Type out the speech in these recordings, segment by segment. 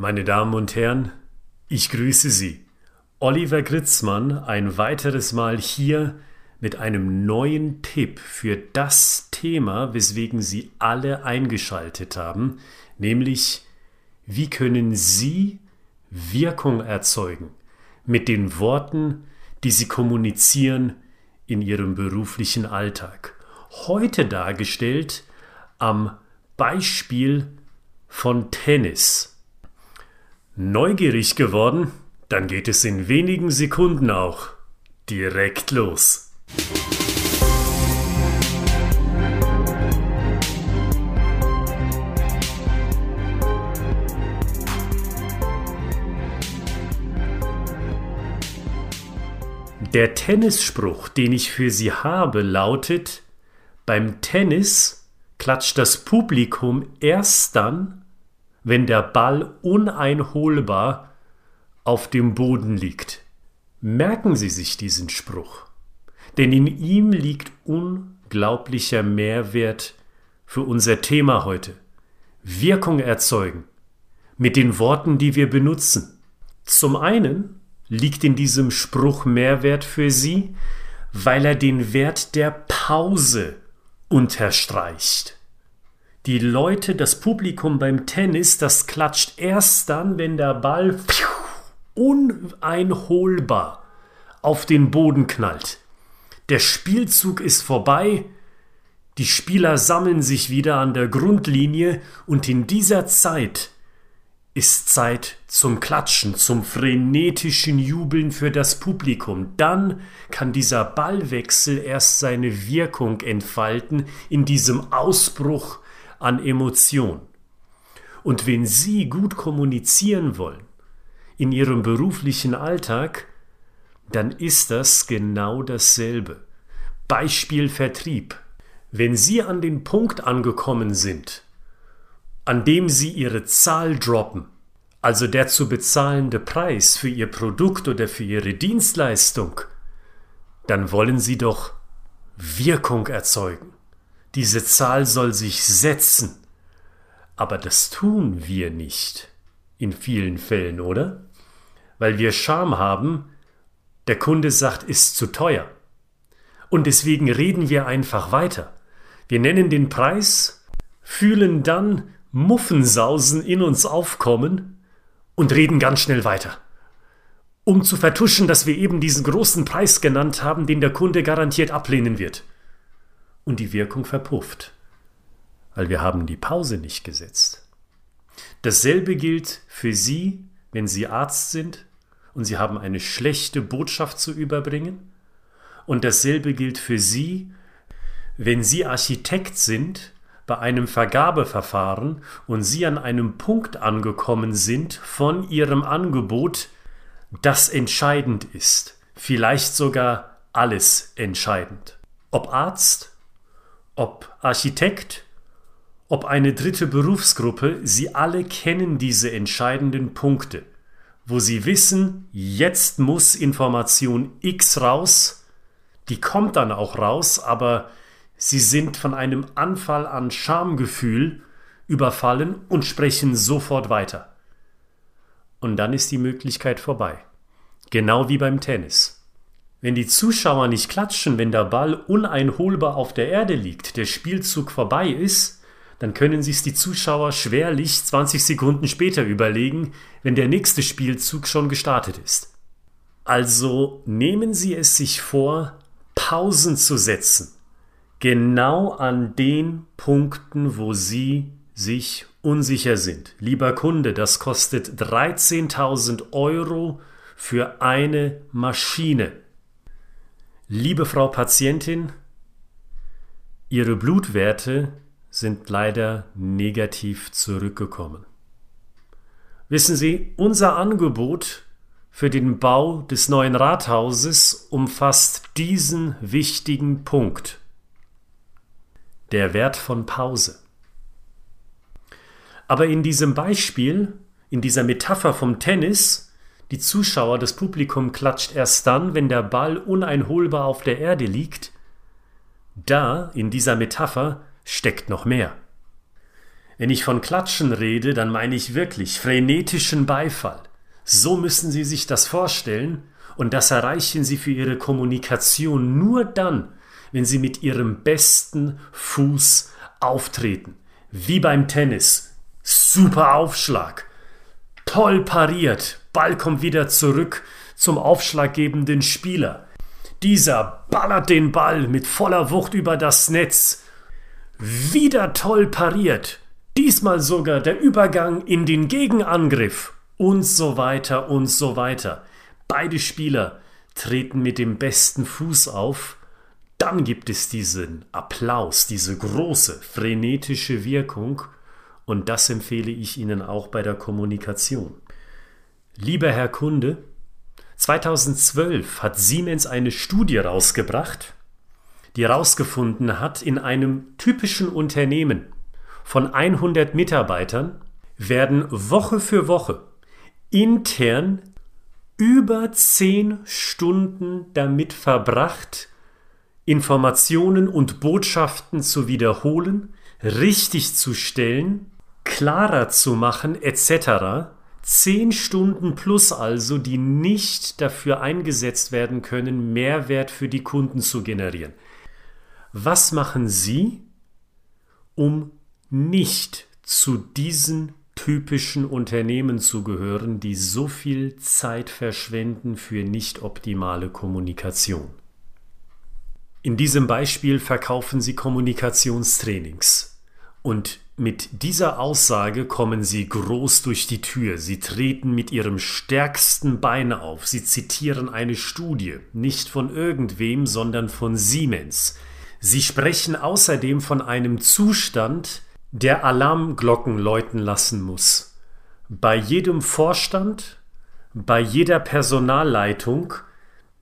Meine Damen und Herren, ich grüße Sie. Oliver Gritzmann ein weiteres Mal hier mit einem neuen Tipp für das Thema, weswegen Sie alle eingeschaltet haben, nämlich wie können Sie Wirkung erzeugen mit den Worten, die Sie kommunizieren in Ihrem beruflichen Alltag. Heute dargestellt am Beispiel von Tennis. Neugierig geworden? Dann geht es in wenigen Sekunden auch direkt los. Der Tennisspruch, den ich für Sie habe, lautet, beim Tennis klatscht das Publikum erst dann, wenn der Ball uneinholbar auf dem Boden liegt. Merken Sie sich diesen Spruch, denn in ihm liegt unglaublicher Mehrwert für unser Thema heute. Wirkung erzeugen mit den Worten, die wir benutzen. Zum einen liegt in diesem Spruch Mehrwert für Sie, weil er den Wert der Pause unterstreicht die Leute, das Publikum beim Tennis, das klatscht erst dann, wenn der Ball uneinholbar auf den Boden knallt. Der Spielzug ist vorbei, die Spieler sammeln sich wieder an der Grundlinie und in dieser Zeit ist Zeit zum Klatschen, zum frenetischen Jubeln für das Publikum. Dann kann dieser Ballwechsel erst seine Wirkung entfalten in diesem Ausbruch an Emotion. Und wenn Sie gut kommunizieren wollen in Ihrem beruflichen Alltag, dann ist das genau dasselbe. Beispiel Vertrieb. Wenn Sie an den Punkt angekommen sind, an dem Sie Ihre Zahl droppen, also der zu bezahlende Preis für Ihr Produkt oder für Ihre Dienstleistung, dann wollen Sie doch Wirkung erzeugen. Diese Zahl soll sich setzen. Aber das tun wir nicht. In vielen Fällen, oder? Weil wir Scham haben, der Kunde sagt, ist zu teuer. Und deswegen reden wir einfach weiter. Wir nennen den Preis, fühlen dann Muffensausen in uns aufkommen und reden ganz schnell weiter. Um zu vertuschen, dass wir eben diesen großen Preis genannt haben, den der Kunde garantiert ablehnen wird und die Wirkung verpufft, weil wir haben die Pause nicht gesetzt. Dasselbe gilt für Sie, wenn Sie Arzt sind und Sie haben eine schlechte Botschaft zu überbringen. Und dasselbe gilt für Sie, wenn Sie Architekt sind bei einem Vergabeverfahren und Sie an einem Punkt angekommen sind von Ihrem Angebot, das entscheidend ist, vielleicht sogar alles entscheidend. Ob Arzt, ob Architekt, ob eine dritte Berufsgruppe, sie alle kennen diese entscheidenden Punkte, wo sie wissen, jetzt muss Information X raus, die kommt dann auch raus, aber sie sind von einem Anfall an Schamgefühl überfallen und sprechen sofort weiter. Und dann ist die Möglichkeit vorbei. Genau wie beim Tennis. Wenn die Zuschauer nicht klatschen, wenn der Ball uneinholbar auf der Erde liegt, der Spielzug vorbei ist, dann können sich die Zuschauer schwerlich 20 Sekunden später überlegen, wenn der nächste Spielzug schon gestartet ist. Also nehmen Sie es sich vor, Pausen zu setzen, genau an den Punkten, wo Sie sich unsicher sind. Lieber Kunde, das kostet 13.000 Euro für eine Maschine. Liebe Frau Patientin, Ihre Blutwerte sind leider negativ zurückgekommen. Wissen Sie, unser Angebot für den Bau des neuen Rathauses umfasst diesen wichtigen Punkt. Der Wert von Pause. Aber in diesem Beispiel, in dieser Metapher vom Tennis, die Zuschauer, das Publikum klatscht erst dann, wenn der Ball uneinholbar auf der Erde liegt. Da, in dieser Metapher, steckt noch mehr. Wenn ich von Klatschen rede, dann meine ich wirklich frenetischen Beifall. So müssen Sie sich das vorstellen, und das erreichen Sie für Ihre Kommunikation nur dann, wenn Sie mit Ihrem besten Fuß auftreten. Wie beim Tennis. Super Aufschlag. Toll pariert. Ball kommt wieder zurück zum aufschlaggebenden Spieler. Dieser ballert den Ball mit voller Wucht über das Netz. Wieder toll pariert. Diesmal sogar der Übergang in den Gegenangriff und so weiter und so weiter. Beide Spieler treten mit dem besten Fuß auf. Dann gibt es diesen Applaus, diese große frenetische Wirkung und das empfehle ich Ihnen auch bei der Kommunikation. Lieber Herr Kunde, 2012 hat Siemens eine Studie rausgebracht, die herausgefunden hat, in einem typischen Unternehmen von 100 Mitarbeitern werden Woche für Woche intern über 10 Stunden damit verbracht, Informationen und Botschaften zu wiederholen, richtig zu stellen, klarer zu machen etc. 10 Stunden plus also, die nicht dafür eingesetzt werden können, Mehrwert für die Kunden zu generieren. Was machen Sie, um nicht zu diesen typischen Unternehmen zu gehören, die so viel Zeit verschwenden für nicht optimale Kommunikation. In diesem Beispiel verkaufen Sie Kommunikationstrainings und mit dieser Aussage kommen Sie groß durch die Tür. Sie treten mit Ihrem stärksten Bein auf. Sie zitieren eine Studie, nicht von irgendwem, sondern von Siemens. Sie sprechen außerdem von einem Zustand, der Alarmglocken läuten lassen muss. Bei jedem Vorstand, bei jeder Personalleitung,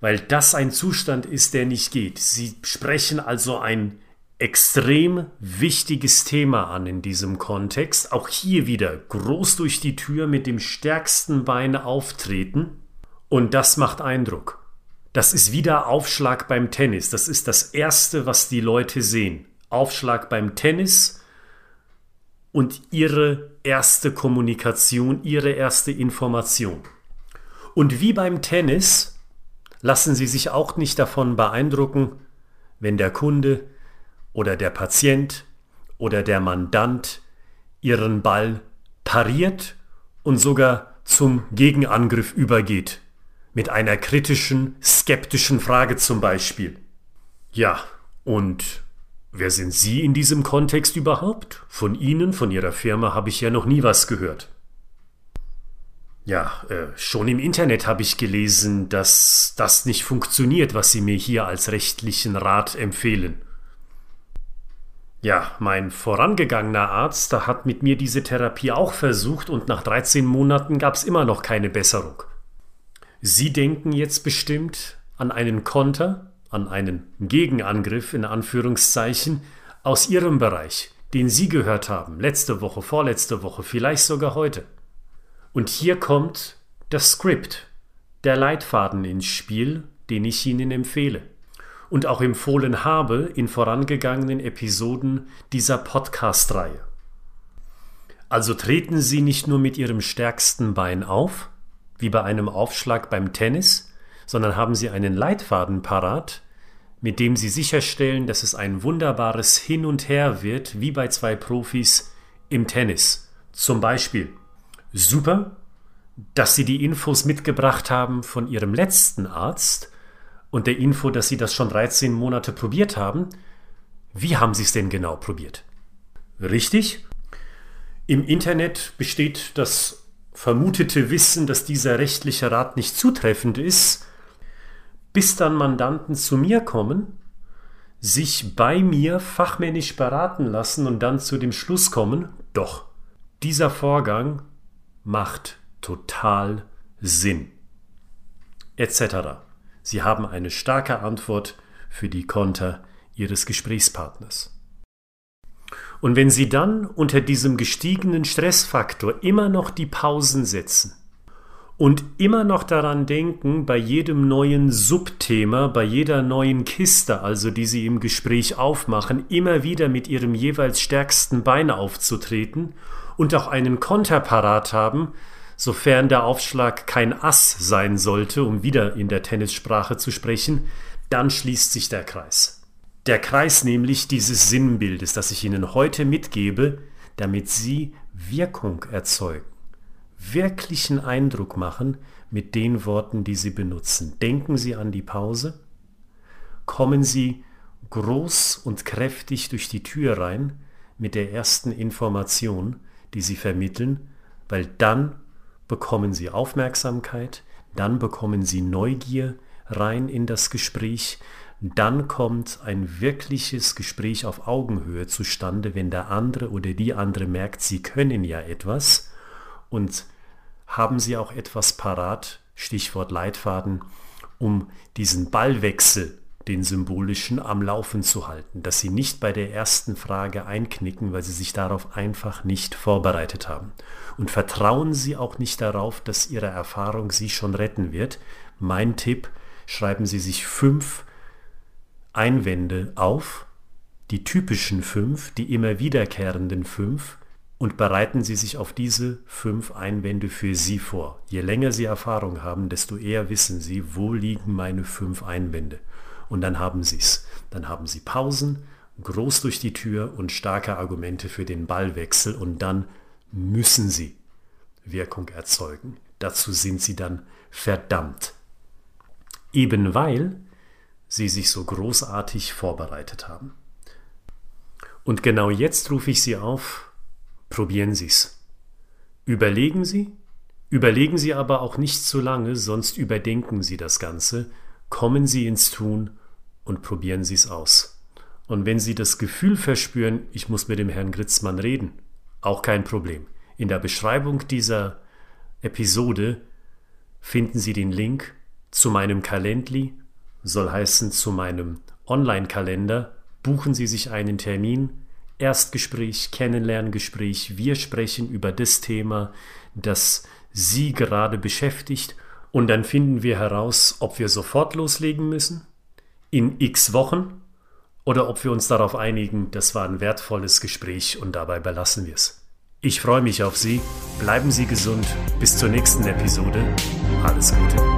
weil das ein Zustand ist, der nicht geht. Sie sprechen also ein extrem wichtiges Thema an in diesem Kontext. Auch hier wieder groß durch die Tür mit dem stärksten Bein auftreten. Und das macht Eindruck. Das ist wieder Aufschlag beim Tennis. Das ist das Erste, was die Leute sehen. Aufschlag beim Tennis und ihre erste Kommunikation, ihre erste Information. Und wie beim Tennis lassen Sie sich auch nicht davon beeindrucken, wenn der Kunde oder der Patient oder der Mandant Ihren Ball pariert und sogar zum Gegenangriff übergeht. Mit einer kritischen, skeptischen Frage zum Beispiel. Ja, und Wer sind Sie in diesem Kontext überhaupt? Von Ihnen, von Ihrer Firma habe ich ja noch nie was gehört. Ja, äh, schon im Internet habe ich gelesen, dass das nicht funktioniert, was Sie mir hier als rechtlichen Rat empfehlen. Ja, mein vorangegangener Arzt, hat mit mir diese Therapie auch versucht und nach 13 Monaten gab es immer noch keine Besserung. Sie denken jetzt bestimmt an einen Konter, an einen Gegenangriff in Anführungszeichen aus Ihrem Bereich, den Sie gehört haben, letzte Woche, vorletzte Woche, vielleicht sogar heute. Und hier kommt das Skript, der Leitfaden ins Spiel, den ich Ihnen empfehle und auch empfohlen habe in vorangegangenen Episoden dieser Podcast-Reihe. Also treten Sie nicht nur mit Ihrem stärksten Bein auf, wie bei einem Aufschlag beim Tennis, sondern haben Sie einen Leitfaden parat, mit dem sie sicherstellen, dass es ein wunderbares Hin und Her wird, wie bei zwei Profis im Tennis. Zum Beispiel, super, dass Sie die Infos mitgebracht haben von Ihrem letzten Arzt und der Info, dass Sie das schon 13 Monate probiert haben. Wie haben Sie es denn genau probiert? Richtig? Im Internet besteht das vermutete Wissen, dass dieser rechtliche Rat nicht zutreffend ist, bis dann Mandanten zu mir kommen, sich bei mir fachmännisch beraten lassen und dann zu dem Schluss kommen, doch, dieser Vorgang macht total Sinn. Etc. Sie haben eine starke Antwort für die Konter Ihres Gesprächspartners. Und wenn Sie dann unter diesem gestiegenen Stressfaktor immer noch die Pausen setzen und immer noch daran denken, bei jedem neuen Subthema, bei jeder neuen Kiste, also die Sie im Gespräch aufmachen, immer wieder mit Ihrem jeweils stärksten Bein aufzutreten und auch einen Konter parat haben, sofern der Aufschlag kein Ass sein sollte, um wieder in der Tennissprache zu sprechen, dann schließt sich der Kreis. Der Kreis nämlich dieses Sinnbildes, das ich Ihnen heute mitgebe, damit Sie Wirkung erzeugen wirklichen Eindruck machen mit den Worten, die Sie benutzen. Denken Sie an die Pause, kommen Sie groß und kräftig durch die Tür rein mit der ersten Information, die Sie vermitteln, weil dann bekommen Sie Aufmerksamkeit, dann bekommen Sie Neugier rein in das Gespräch, dann kommt ein wirkliches Gespräch auf Augenhöhe zustande, wenn der andere oder die andere merkt, sie können ja etwas und haben Sie auch etwas parat, Stichwort Leitfaden, um diesen Ballwechsel, den symbolischen, am Laufen zu halten, dass Sie nicht bei der ersten Frage einknicken, weil Sie sich darauf einfach nicht vorbereitet haben. Und vertrauen Sie auch nicht darauf, dass Ihre Erfahrung Sie schon retten wird. Mein Tipp, schreiben Sie sich fünf Einwände auf, die typischen fünf, die immer wiederkehrenden fünf, und bereiten Sie sich auf diese fünf Einwände für Sie vor. Je länger Sie Erfahrung haben, desto eher wissen Sie, wo liegen meine fünf Einwände. Und dann haben Sie es. Dann haben Sie Pausen, groß durch die Tür und starke Argumente für den Ballwechsel und dann müssen Sie Wirkung erzeugen. Dazu sind Sie dann verdammt. Eben weil Sie sich so großartig vorbereitet haben. Und genau jetzt rufe ich Sie auf, Probieren Sie es. Überlegen Sie, überlegen Sie aber auch nicht zu lange, sonst überdenken Sie das Ganze, kommen Sie ins Tun und probieren Sie es aus. Und wenn Sie das Gefühl verspüren, ich muss mit dem Herrn Gritzmann reden, auch kein Problem. In der Beschreibung dieser Episode finden Sie den Link zu meinem Calendly, soll heißen zu meinem Online-Kalender. Buchen Sie sich einen Termin, Erstgespräch, Kennenlerngespräch. Wir sprechen über das Thema, das Sie gerade beschäftigt und dann finden wir heraus, ob wir sofort loslegen müssen, in x Wochen oder ob wir uns darauf einigen, das war ein wertvolles Gespräch und dabei belassen wir es. Ich freue mich auf Sie, bleiben Sie gesund, bis zur nächsten Episode. Alles Gute.